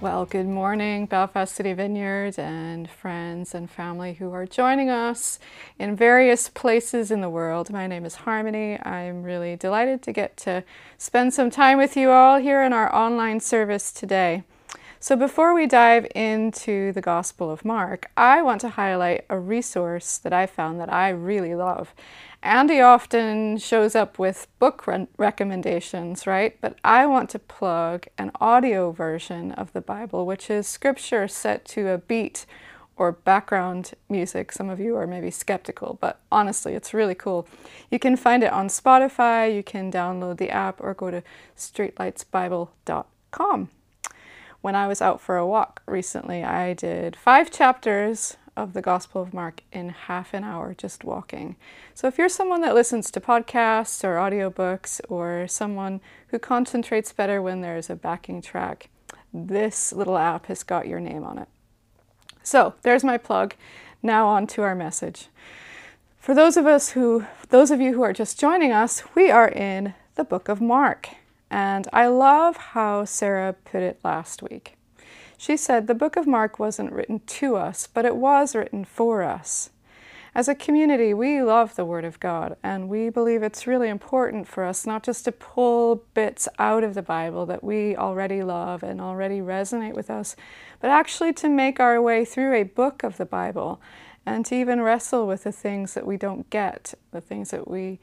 Well, good morning, Belfast City Vineyard and friends and family who are joining us in various places in the world. My name is Harmony. I'm really delighted to get to spend some time with you all here in our online service today. So, before we dive into the Gospel of Mark, I want to highlight a resource that I found that I really love. Andy often shows up with book re- recommendations, right? But I want to plug an audio version of the Bible, which is scripture set to a beat or background music. Some of you are maybe skeptical, but honestly, it's really cool. You can find it on Spotify, you can download the app, or go to streetlightsbible.com. When I was out for a walk recently, I did five chapters of the Gospel of Mark in half an hour just walking. So if you're someone that listens to podcasts or audiobooks or someone who concentrates better when there's a backing track, this little app has got your name on it. So there's my plug. Now on to our message. For those of us who those of you who are just joining us, we are in the book of Mark. And I love how Sarah put it last week. She said the book of Mark wasn't written to us, but it was written for us. As a community, we love the Word of God, and we believe it's really important for us not just to pull bits out of the Bible that we already love and already resonate with us, but actually to make our way through a book of the Bible and to even wrestle with the things that we don't get, the things that we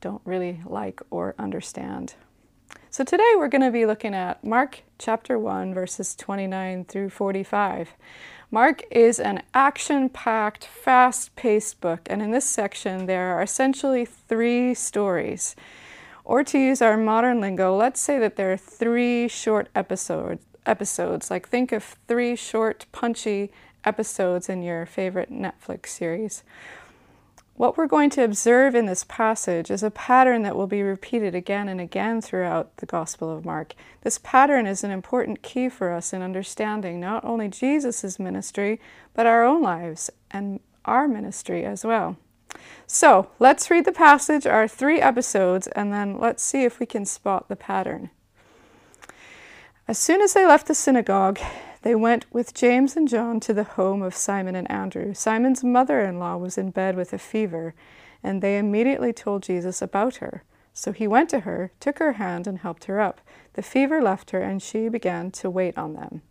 don't really like or understand. So today we're going to be looking at Mark chapter 1, verses 29 through 45. Mark is an action packed, fast paced book, and in this section there are essentially three stories. Or to use our modern lingo, let's say that there are three short episodes. Episodes, like think of three short, punchy episodes in your favorite Netflix series. What we're going to observe in this passage is a pattern that will be repeated again and again throughout the Gospel of Mark. This pattern is an important key for us in understanding not only Jesus' ministry, but our own lives and our ministry as well. So let's read the passage, our three episodes, and then let's see if we can spot the pattern. As soon as they left the synagogue, they went with James and John to the home of Simon and Andrew. Simon's mother in law was in bed with a fever, and they immediately told Jesus about her. So he went to her, took her hand, and helped her up. The fever left her, and she began to wait on them.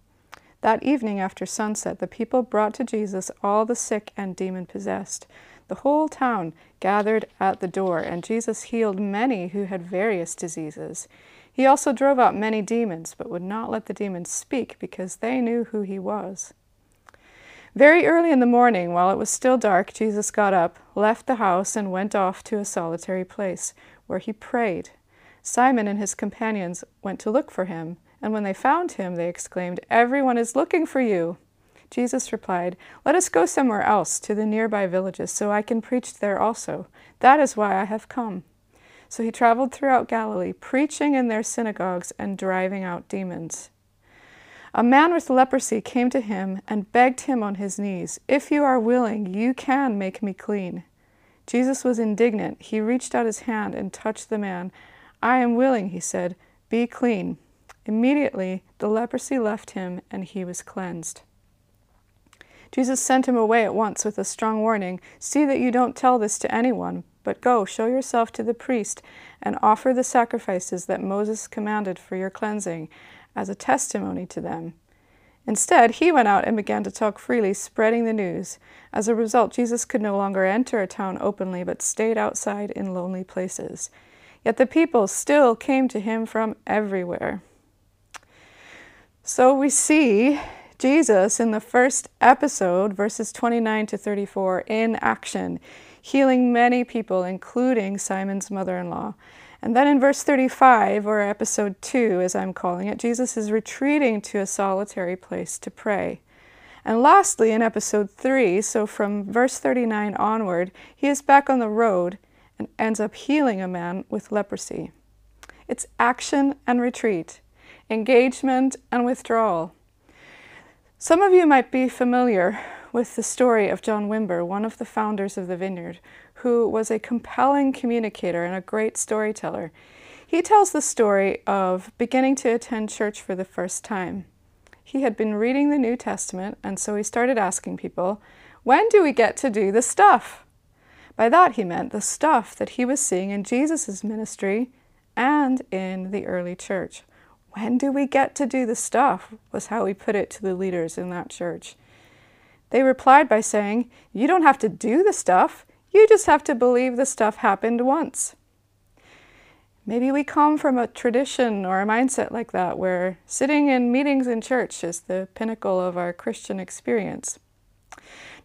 That evening after sunset, the people brought to Jesus all the sick and demon possessed. The whole town gathered at the door, and Jesus healed many who had various diseases. He also drove out many demons, but would not let the demons speak because they knew who he was. Very early in the morning, while it was still dark, Jesus got up, left the house, and went off to a solitary place, where he prayed. Simon and his companions went to look for him, and when they found him, they exclaimed, Everyone is looking for you. Jesus replied, Let us go somewhere else, to the nearby villages, so I can preach there also. That is why I have come. So he traveled throughout Galilee, preaching in their synagogues and driving out demons. A man with leprosy came to him and begged him on his knees, If you are willing, you can make me clean. Jesus was indignant. He reached out his hand and touched the man. I am willing, he said, be clean. Immediately the leprosy left him and he was cleansed. Jesus sent him away at once with a strong warning See that you don't tell this to anyone, but go, show yourself to the priest, and offer the sacrifices that Moses commanded for your cleansing as a testimony to them. Instead, he went out and began to talk freely, spreading the news. As a result, Jesus could no longer enter a town openly, but stayed outside in lonely places. Yet the people still came to him from everywhere. So we see Jesus in the first episode, verses 29 to 34, in action healing many people, including Simon's mother in law. And then in verse 35, or episode 2, as I'm calling it, Jesus is retreating to a solitary place to pray. And lastly, in episode 3, so from verse 39 onward, he is back on the road and ends up healing a man with leprosy. It's action and retreat, engagement and withdrawal. Some of you might be familiar with the story of John Wimber, one of the founders of the Vineyard, who was a compelling communicator and a great storyteller. He tells the story of beginning to attend church for the first time. He had been reading the New Testament, and so he started asking people, When do we get to do the stuff? By that he meant the stuff that he was seeing in Jesus' ministry and in the early church. When do we get to do the stuff? was how he put it to the leaders in that church. They replied by saying, You don't have to do the stuff. You just have to believe the stuff happened once. Maybe we come from a tradition or a mindset like that where sitting in meetings in church is the pinnacle of our Christian experience.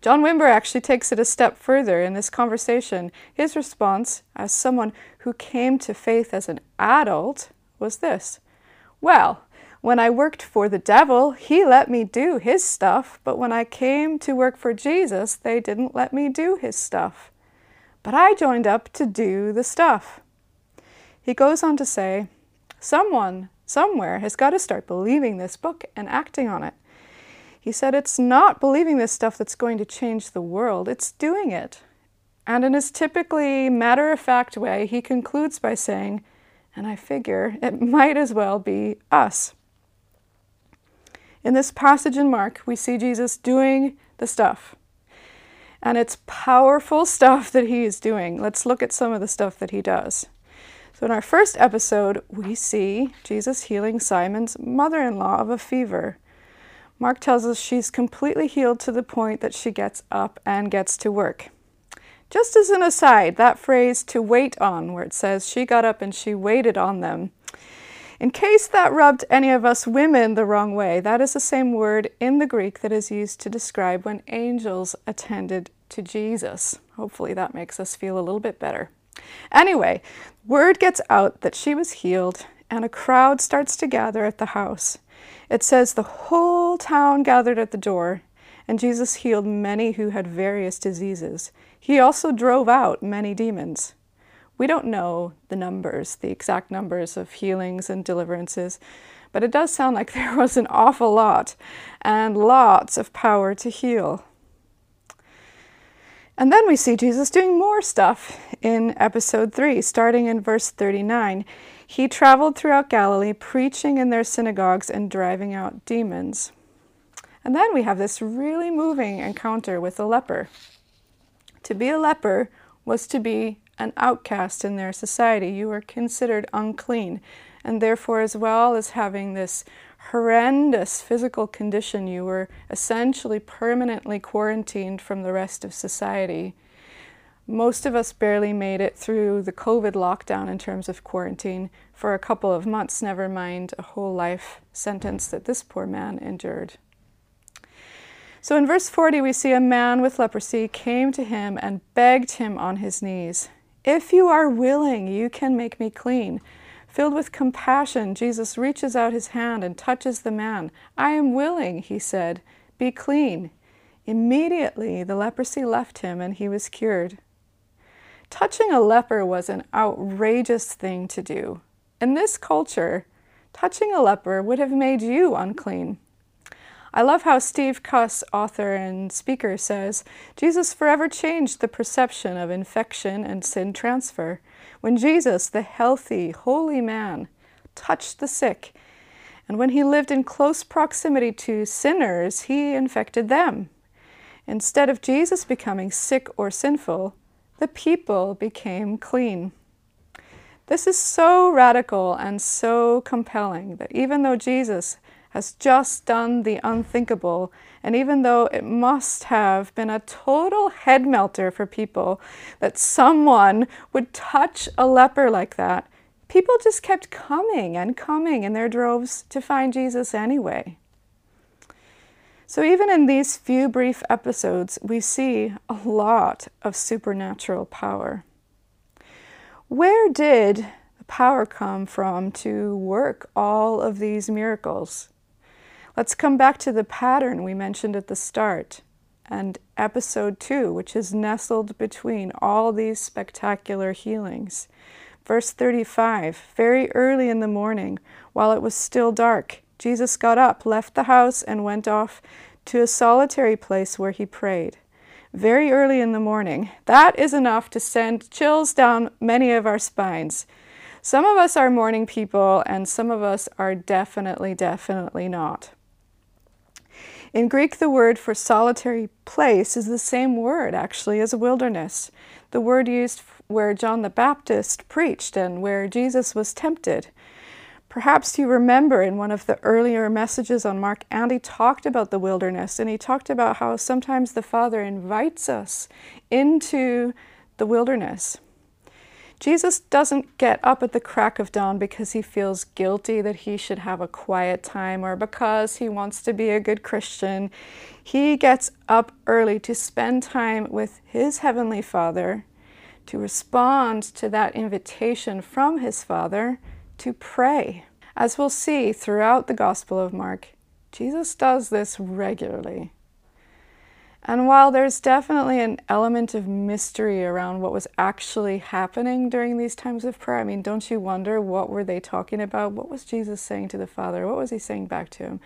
John Wimber actually takes it a step further in this conversation. His response, as someone who came to faith as an adult, was this Well, when I worked for the devil, he let me do his stuff, but when I came to work for Jesus, they didn't let me do his stuff but I joined up to do the stuff. He goes on to say, Someone, somewhere, has got to start believing this book and acting on it. He said, It's not believing this stuff that's going to change the world, it's doing it. And in his typically matter of fact way, he concludes by saying, And I figure it might as well be us. In this passage in Mark, we see Jesus doing the stuff. And it's powerful stuff that he is doing. Let's look at some of the stuff that he does. So, in our first episode, we see Jesus healing Simon's mother in law of a fever. Mark tells us she's completely healed to the point that she gets up and gets to work. Just as an aside, that phrase to wait on, where it says she got up and she waited on them, in case that rubbed any of us women the wrong way, that is the same word in the Greek that is used to describe when angels attended to Jesus. Hopefully, that makes us feel a little bit better. Anyway, word gets out that she was healed, and a crowd starts to gather at the house. It says the whole town gathered at the door, and Jesus healed many who had various diseases. He also drove out many demons. We don't know the numbers, the exact numbers of healings and deliverances, but it does sound like there was an awful lot and lots of power to heal. And then we see Jesus doing more stuff in episode 3, starting in verse 39. He traveled throughout Galilee, preaching in their synagogues and driving out demons. And then we have this really moving encounter with a leper. To be a leper was to be an outcast in their society. You were considered unclean. And therefore, as well as having this horrendous physical condition, you were essentially permanently quarantined from the rest of society. Most of us barely made it through the COVID lockdown in terms of quarantine for a couple of months, never mind a whole life sentence that this poor man endured. So in verse 40, we see a man with leprosy came to him and begged him on his knees, If you are willing, you can make me clean. Filled with compassion, Jesus reaches out his hand and touches the man. I am willing, he said, be clean. Immediately the leprosy left him and he was cured. Touching a leper was an outrageous thing to do. In this culture, touching a leper would have made you unclean. I love how Steve Cuss, author and speaker, says Jesus forever changed the perception of infection and sin transfer. When Jesus, the healthy, holy man, touched the sick, and when he lived in close proximity to sinners, he infected them. Instead of Jesus becoming sick or sinful, the people became clean. This is so radical and so compelling that even though Jesus has just done the unthinkable. And even though it must have been a total head melter for people that someone would touch a leper like that, people just kept coming and coming in their droves to find Jesus anyway. So, even in these few brief episodes, we see a lot of supernatural power. Where did the power come from to work all of these miracles? Let's come back to the pattern we mentioned at the start and episode 2, which is nestled between all these spectacular healings. Verse 35 Very early in the morning, while it was still dark, Jesus got up, left the house, and went off to a solitary place where he prayed. Very early in the morning. That is enough to send chills down many of our spines. Some of us are morning people, and some of us are definitely, definitely not. In Greek, the word for solitary place is the same word actually as wilderness, the word used where John the Baptist preached and where Jesus was tempted. Perhaps you remember in one of the earlier messages on Mark, Andy talked about the wilderness and he talked about how sometimes the Father invites us into the wilderness. Jesus doesn't get up at the crack of dawn because he feels guilty that he should have a quiet time or because he wants to be a good Christian. He gets up early to spend time with his Heavenly Father, to respond to that invitation from his Father to pray. As we'll see throughout the Gospel of Mark, Jesus does this regularly. And while there's definitely an element of mystery around what was actually happening during these times of prayer, I mean, don't you wonder what were they talking about? What was Jesus saying to the Father? What was he saying back to him?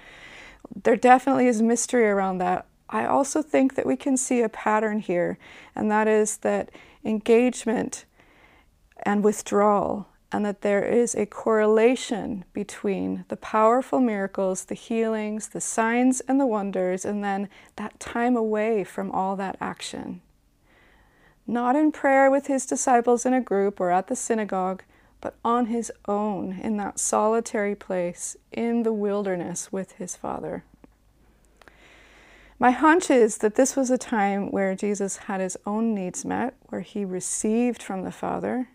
There definitely is mystery around that. I also think that we can see a pattern here, and that is that engagement and withdrawal and that there is a correlation between the powerful miracles, the healings, the signs, and the wonders, and then that time away from all that action. Not in prayer with his disciples in a group or at the synagogue, but on his own in that solitary place in the wilderness with his Father. My hunch is that this was a time where Jesus had his own needs met, where he received from the Father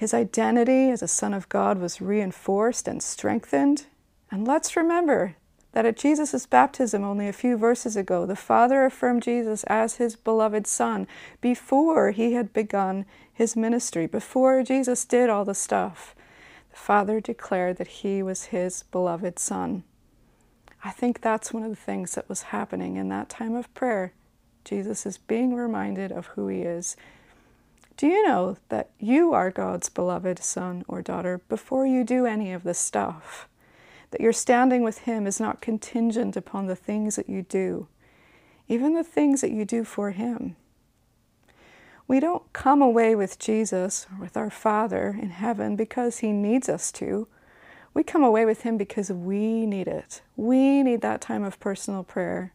his identity as a Son of God was reinforced and strengthened. And let's remember that at Jesus' baptism only a few verses ago, the Father affirmed Jesus as his beloved Son before he had begun his ministry, before Jesus did all the stuff. The Father declared that he was his beloved Son. I think that's one of the things that was happening in that time of prayer. Jesus is being reminded of who he is do you know that you are God's beloved son or daughter before you do any of this stuff? That your standing with Him is not contingent upon the things that you do, even the things that you do for Him. We don't come away with Jesus or with our Father in heaven because He needs us to. We come away with Him because we need it. We need that time of personal prayer.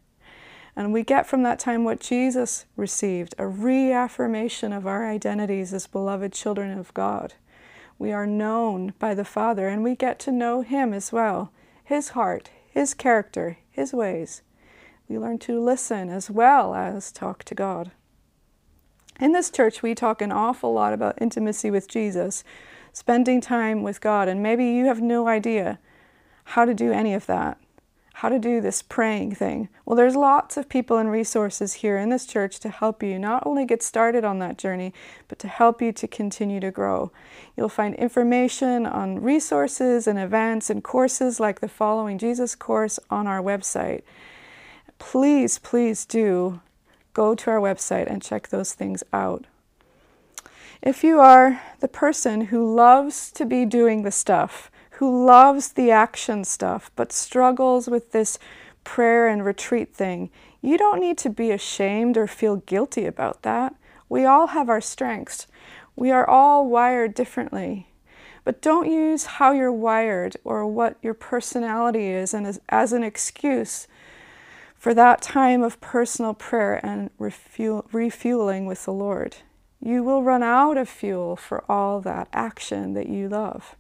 And we get from that time what Jesus received a reaffirmation of our identities as beloved children of God. We are known by the Father, and we get to know Him as well His heart, His character, His ways. We learn to listen as well as talk to God. In this church, we talk an awful lot about intimacy with Jesus, spending time with God, and maybe you have no idea how to do any of that how to do this praying thing. Well, there's lots of people and resources here in this church to help you not only get started on that journey, but to help you to continue to grow. You'll find information on resources and events and courses like the Following Jesus course on our website. Please, please do go to our website and check those things out. If you are the person who loves to be doing the stuff, who loves the action stuff but struggles with this prayer and retreat thing, you don't need to be ashamed or feel guilty about that. We all have our strengths. We are all wired differently. But don't use how you're wired or what your personality is and as, as an excuse for that time of personal prayer and refuel, refueling with the Lord. You will run out of fuel for all that action that you love.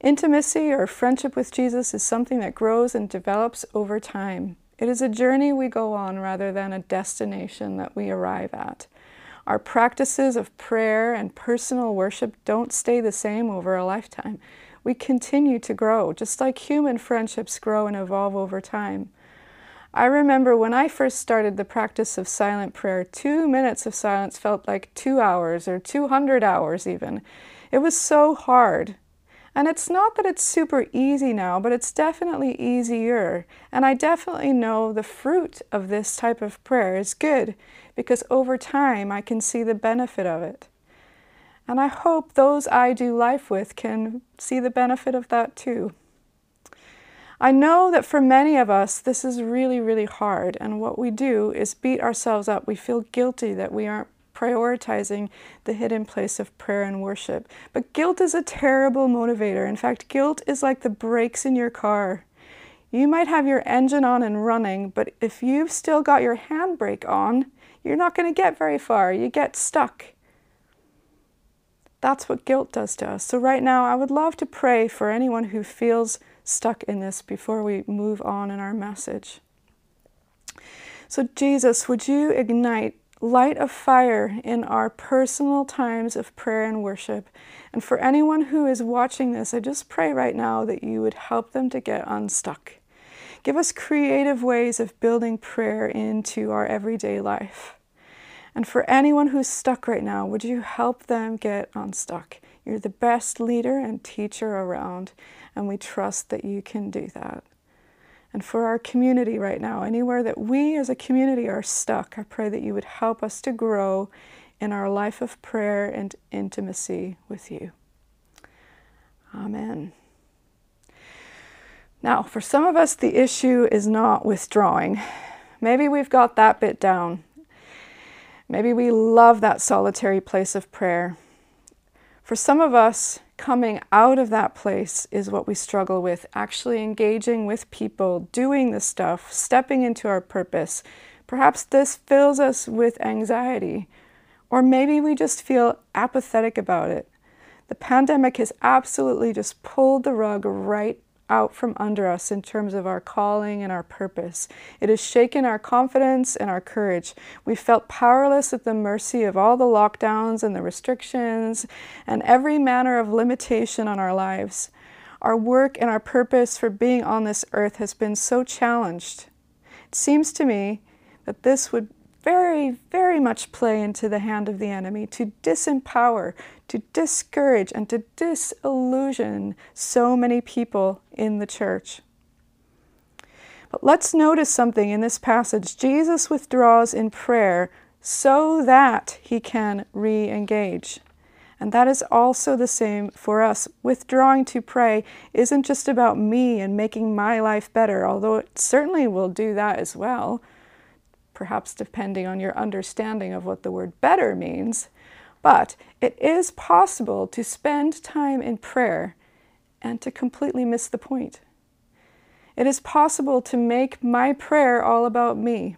Intimacy or friendship with Jesus is something that grows and develops over time. It is a journey we go on rather than a destination that we arrive at. Our practices of prayer and personal worship don't stay the same over a lifetime. We continue to grow, just like human friendships grow and evolve over time. I remember when I first started the practice of silent prayer, two minutes of silence felt like two hours or 200 hours, even. It was so hard. And it's not that it's super easy now, but it's definitely easier. And I definitely know the fruit of this type of prayer is good because over time I can see the benefit of it. And I hope those I do life with can see the benefit of that too. I know that for many of us, this is really, really hard. And what we do is beat ourselves up. We feel guilty that we aren't prioritizing the hidden place of prayer and worship. But guilt is a terrible motivator. In fact, guilt is like the brakes in your car. You might have your engine on and running, but if you've still got your handbrake on, you're not going to get very far. You get stuck. That's what guilt does to us. So, right now, I would love to pray for anyone who feels stuck in this before we move on in our message. So, Jesus, would you ignite light of fire in our personal times of prayer and worship? And for anyone who is watching this, I just pray right now that you would help them to get unstuck. Give us creative ways of building prayer into our everyday life. And for anyone who's stuck right now, would you help them get unstuck? You're the best leader and teacher around and we trust that you can do that. And for our community right now, anywhere that we as a community are stuck, I pray that you would help us to grow in our life of prayer and intimacy with you. Amen. Now, for some of us, the issue is not withdrawing. Maybe we've got that bit down. Maybe we love that solitary place of prayer. For some of us, coming out of that place is what we struggle with. Actually engaging with people, doing the stuff, stepping into our purpose. Perhaps this fills us with anxiety, or maybe we just feel apathetic about it. The pandemic has absolutely just pulled the rug right out from under us in terms of our calling and our purpose. It has shaken our confidence and our courage. We felt powerless at the mercy of all the lockdowns and the restrictions and every manner of limitation on our lives. Our work and our purpose for being on this earth has been so challenged. It seems to me that this would very, very much play into the hand of the enemy to disempower, to discourage, and to disillusion so many people in the church. But let's notice something in this passage. Jesus withdraws in prayer so that he can re engage. And that is also the same for us. Withdrawing to pray isn't just about me and making my life better, although it certainly will do that as well perhaps depending on your understanding of what the word better means. But it is possible to spend time in prayer and to completely miss the point. It is possible to make my prayer all about me.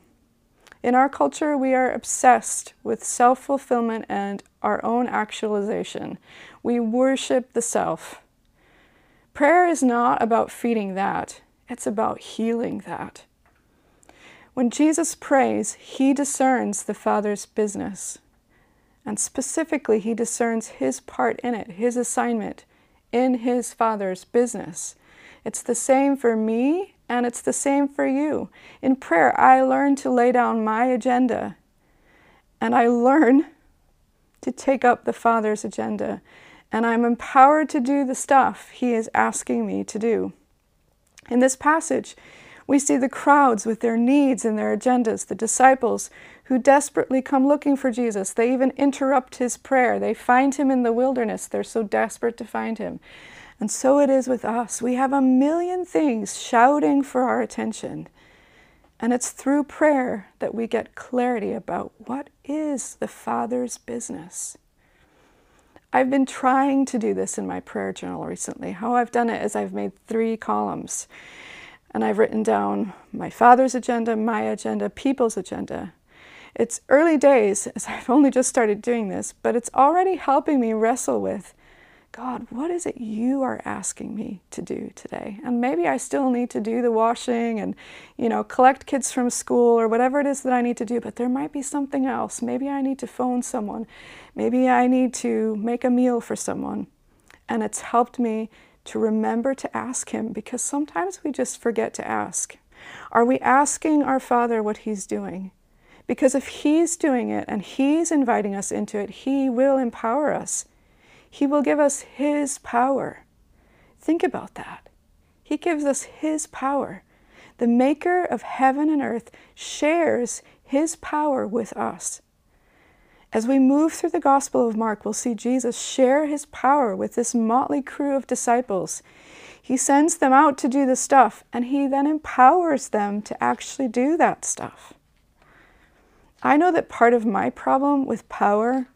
In our culture, we are obsessed with self fulfillment and our own actualization. We worship the self. Prayer is not about feeding that, it's about healing that. When Jesus prays, he discerns the Father's business. And specifically, he discerns his part in it, his assignment in his Father's business. It's the same for me and it's the same for you. In prayer, I learn to lay down my agenda and I learn to take up the Father's agenda. And I'm empowered to do the stuff He is asking me to do. In this passage, we see the crowds with their needs and their agendas, the disciples who desperately come looking for Jesus. They even interrupt his prayer. They find him in the wilderness. They're so desperate to find him. And so it is with us. We have a million things shouting for our attention. And it's through prayer that we get clarity about what is the Father's business. I've been trying to do this in my prayer journal recently. How I've done it is I've made three columns and I've written down my father's agenda, my agenda, people's agenda. It's early days as I've only just started doing this, but it's already helping me wrestle with God, what is it you are asking me to do today? And maybe I still need to do the washing and, you know, collect kids from school or whatever it is that I need to do, but there might be something else. Maybe I need to phone someone. Maybe I need to make a meal for someone. And it's helped me to remember to ask Him because sometimes we just forget to ask. Are we asking our Father what He's doing? Because if He's doing it and He's inviting us into it, He will empower us. He will give us His power. Think about that. He gives us His power. The Maker of heaven and earth shares His power with us. As we move through the Gospel of Mark, we'll see Jesus share his power with this motley crew of disciples. He sends them out to do the stuff, and he then empowers them to actually do that stuff. I know that part of my problem with power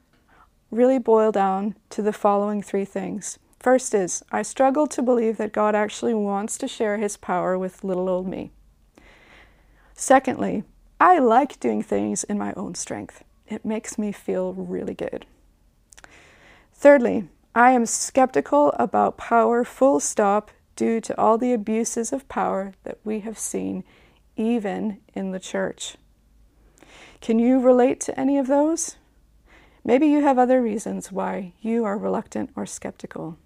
really boil down to the following three things. First is, I struggle to believe that God actually wants to share his power with little old me. Secondly, I like doing things in my own strength. It makes me feel really good. Thirdly, I am skeptical about power full stop due to all the abuses of power that we have seen even in the church. Can you relate to any of those? Maybe you have other reasons why you are reluctant or skeptical.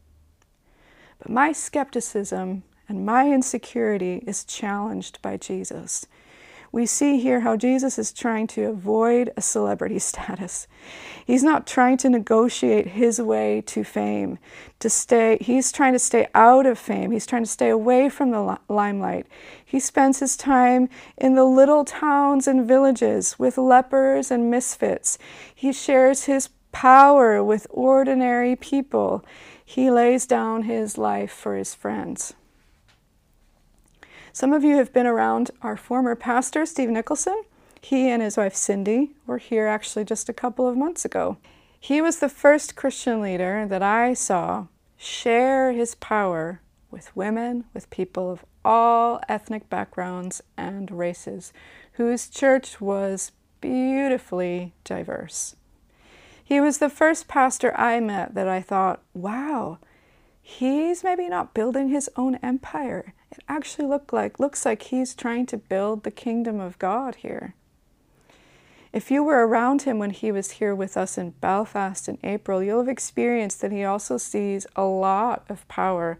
But my skepticism and my insecurity is challenged by Jesus we see here how Jesus is trying to avoid a celebrity status. He's not trying to negotiate his way to fame, to stay, he's trying to stay out of fame. He's trying to stay away from the limelight. He spends his time in the little towns and villages with lepers and misfits. He shares his power with ordinary people. He lays down his life for his friends. Some of you have been around our former pastor, Steve Nicholson. He and his wife Cindy were here actually just a couple of months ago. He was the first Christian leader that I saw share his power with women, with people of all ethnic backgrounds and races, whose church was beautifully diverse. He was the first pastor I met that I thought, wow, he's maybe not building his own empire it actually look like looks like he's trying to build the kingdom of God here. If you were around him when he was here with us in Belfast in April, you'll have experienced that he also sees a lot of power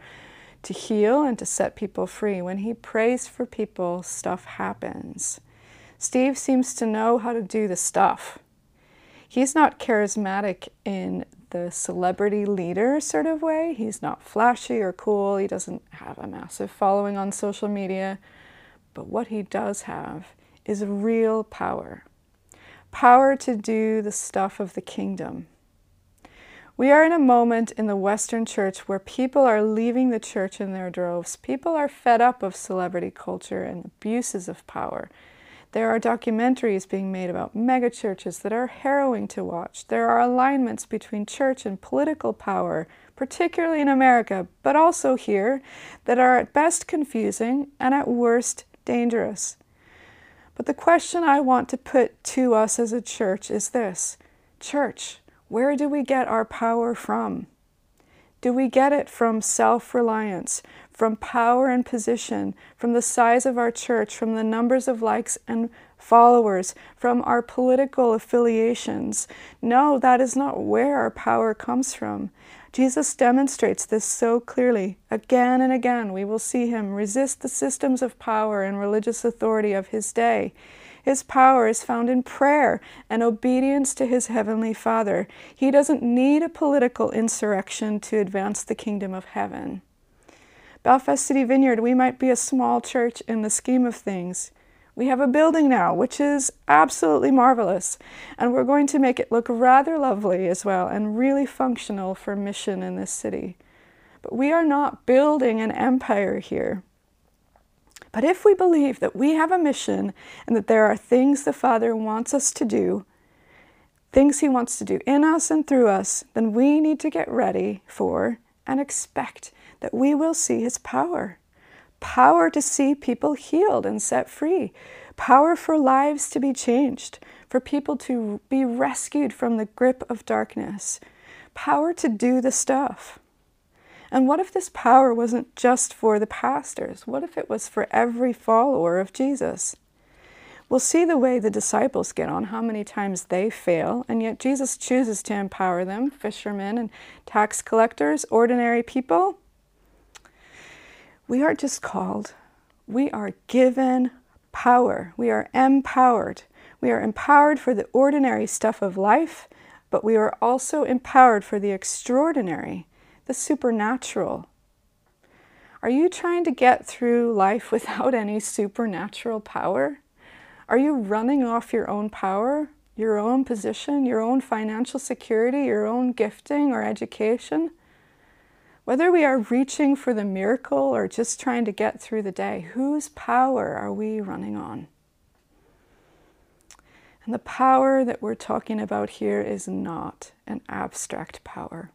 to heal and to set people free. When he prays for people, stuff happens. Steve seems to know how to do the stuff. He's not charismatic in the celebrity leader sort of way. He's not flashy or cool. He doesn't have a massive following on social media. But what he does have is real power power to do the stuff of the kingdom. We are in a moment in the Western church where people are leaving the church in their droves. People are fed up of celebrity culture and abuses of power. There are documentaries being made about megachurches that are harrowing to watch. There are alignments between church and political power, particularly in America, but also here, that are at best confusing and at worst dangerous. But the question I want to put to us as a church is this Church, where do we get our power from? Do we get it from self reliance, from power and position, from the size of our church, from the numbers of likes and followers, from our political affiliations. No, that is not where our power comes from. Jesus demonstrates this so clearly. Again and again, we will see him resist the systems of power and religious authority of his day. His power is found in prayer and obedience to his heavenly Father. He doesn't need a political insurrection to advance the kingdom of heaven. Belfast City Vineyard, we might be a small church in the scheme of things. We have a building now, which is absolutely marvelous, and we're going to make it look rather lovely as well and really functional for mission in this city. But we are not building an empire here. But if we believe that we have a mission and that there are things the Father wants us to do, things He wants to do in us and through us, then we need to get ready for and expect that we will see His power. Power to see people healed and set free. Power for lives to be changed, for people to be rescued from the grip of darkness. Power to do the stuff. And what if this power wasn't just for the pastors? What if it was for every follower of Jesus? We'll see the way the disciples get on, how many times they fail, and yet Jesus chooses to empower them fishermen and tax collectors, ordinary people we are just called, We are given power. We are empowered. We are empowered for the ordinary stuff of life, but we are also empowered for the extraordinary, the supernatural. Are you trying to get through life without any supernatural power? Are you running off your own power, your own position, your own financial security, your own gifting or education? Whether we are reaching for the miracle or just trying to get through the day, whose power are we running on? And the power that we're talking about here is not an abstract power.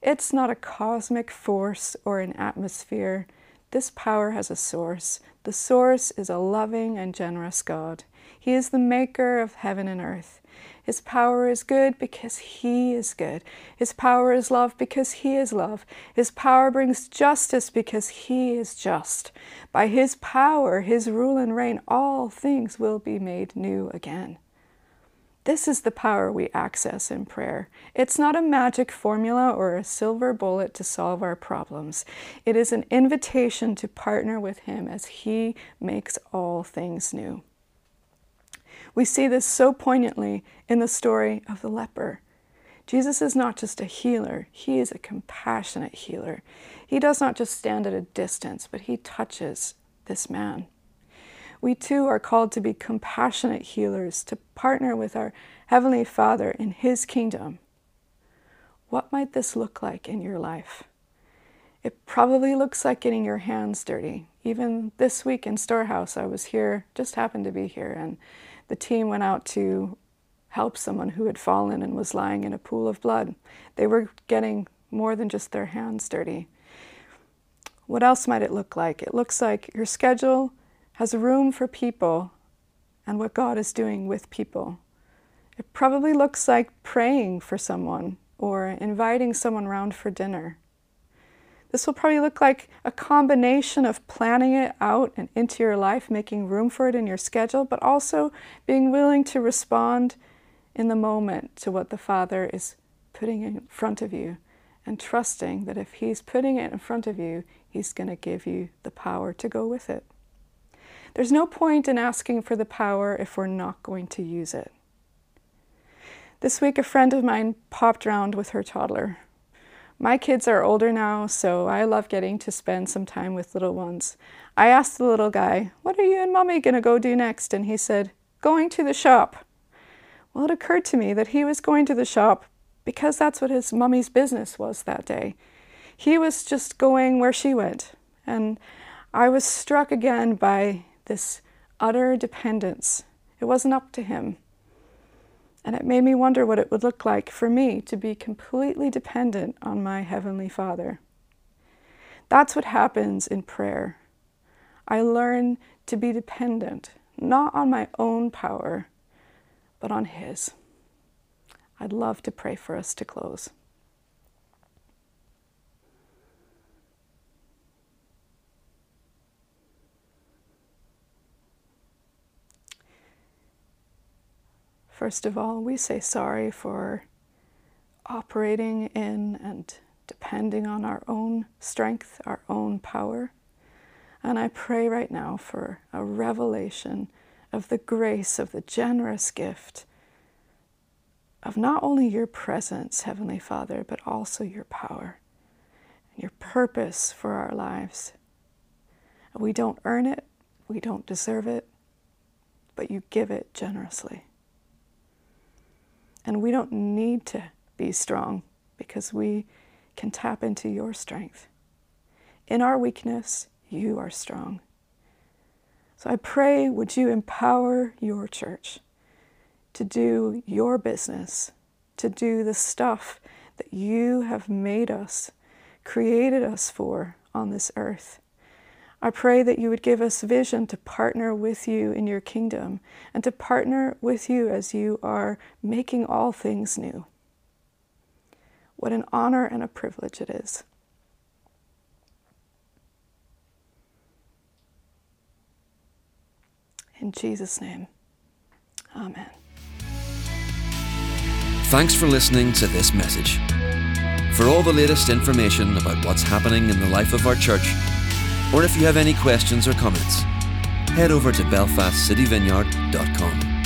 It's not a cosmic force or an atmosphere. This power has a source. The source is a loving and generous God. He is the maker of heaven and earth. His power is good because He is good. His power is love because He is love. His power brings justice because He is just. By His power, His rule and reign, all things will be made new again. This is the power we access in prayer. It's not a magic formula or a silver bullet to solve our problems. It is an invitation to partner with Him as He makes all things new. We see this so poignantly in the story of the leper. Jesus is not just a healer, He is a compassionate healer. He does not just stand at a distance, but He touches this man we too are called to be compassionate healers, to partner with our Heavenly Father in His kingdom. What might this look like in your life? It probably looks like getting your hands dirty. Even this week in Storehouse, I was here, just happened to be here, and the team went out to help someone who had fallen and was lying in a pool of blood. They were getting more than just their hands dirty. What else might it look like? It looks like your schedule has room for people and what God is doing with people. It probably looks like praying for someone or inviting someone round for dinner. This will probably look like a combination of planning it out and into your life, making room for it in your schedule, but also being willing to respond in the moment to what the Father is putting in front of you and trusting that if He's putting it in front of you, He's going to give you the power to go with it. There's no point in asking for the power if we're not going to use it. This week, a friend of mine popped around with her toddler. My kids are older now, so I love getting to spend some time with little ones. I asked the little guy, What are you and mommy going to go do next? And he said, Going to the shop. Well, it occurred to me that he was going to the shop because that's what his mummy's business was that day. He was just going where she went. And I was struck again by this utter dependence. It wasn't up to him. And it made me wonder what it would look like for me to be completely dependent on my Heavenly Father. That's what happens in prayer. I learn to be dependent, not on my own power, but on His. I'd love to pray for us to close. First of all, we say sorry for operating in and depending on our own strength, our own power. And I pray right now for a revelation of the grace of the generous gift of not only your presence, Heavenly Father, but also your power and your purpose for our lives. We don't earn it, we don't deserve it, but you give it generously. And we don't need to be strong because we can tap into your strength. In our weakness, you are strong. So I pray, would you empower your church to do your business, to do the stuff that you have made us, created us for on this earth. I pray that you would give us vision to partner with you in your kingdom and to partner with you as you are making all things new. What an honor and a privilege it is. In Jesus' name, Amen. Thanks for listening to this message. For all the latest information about what's happening in the life of our church, or if you have any questions or comments, head over to belfastcityvineyard.com.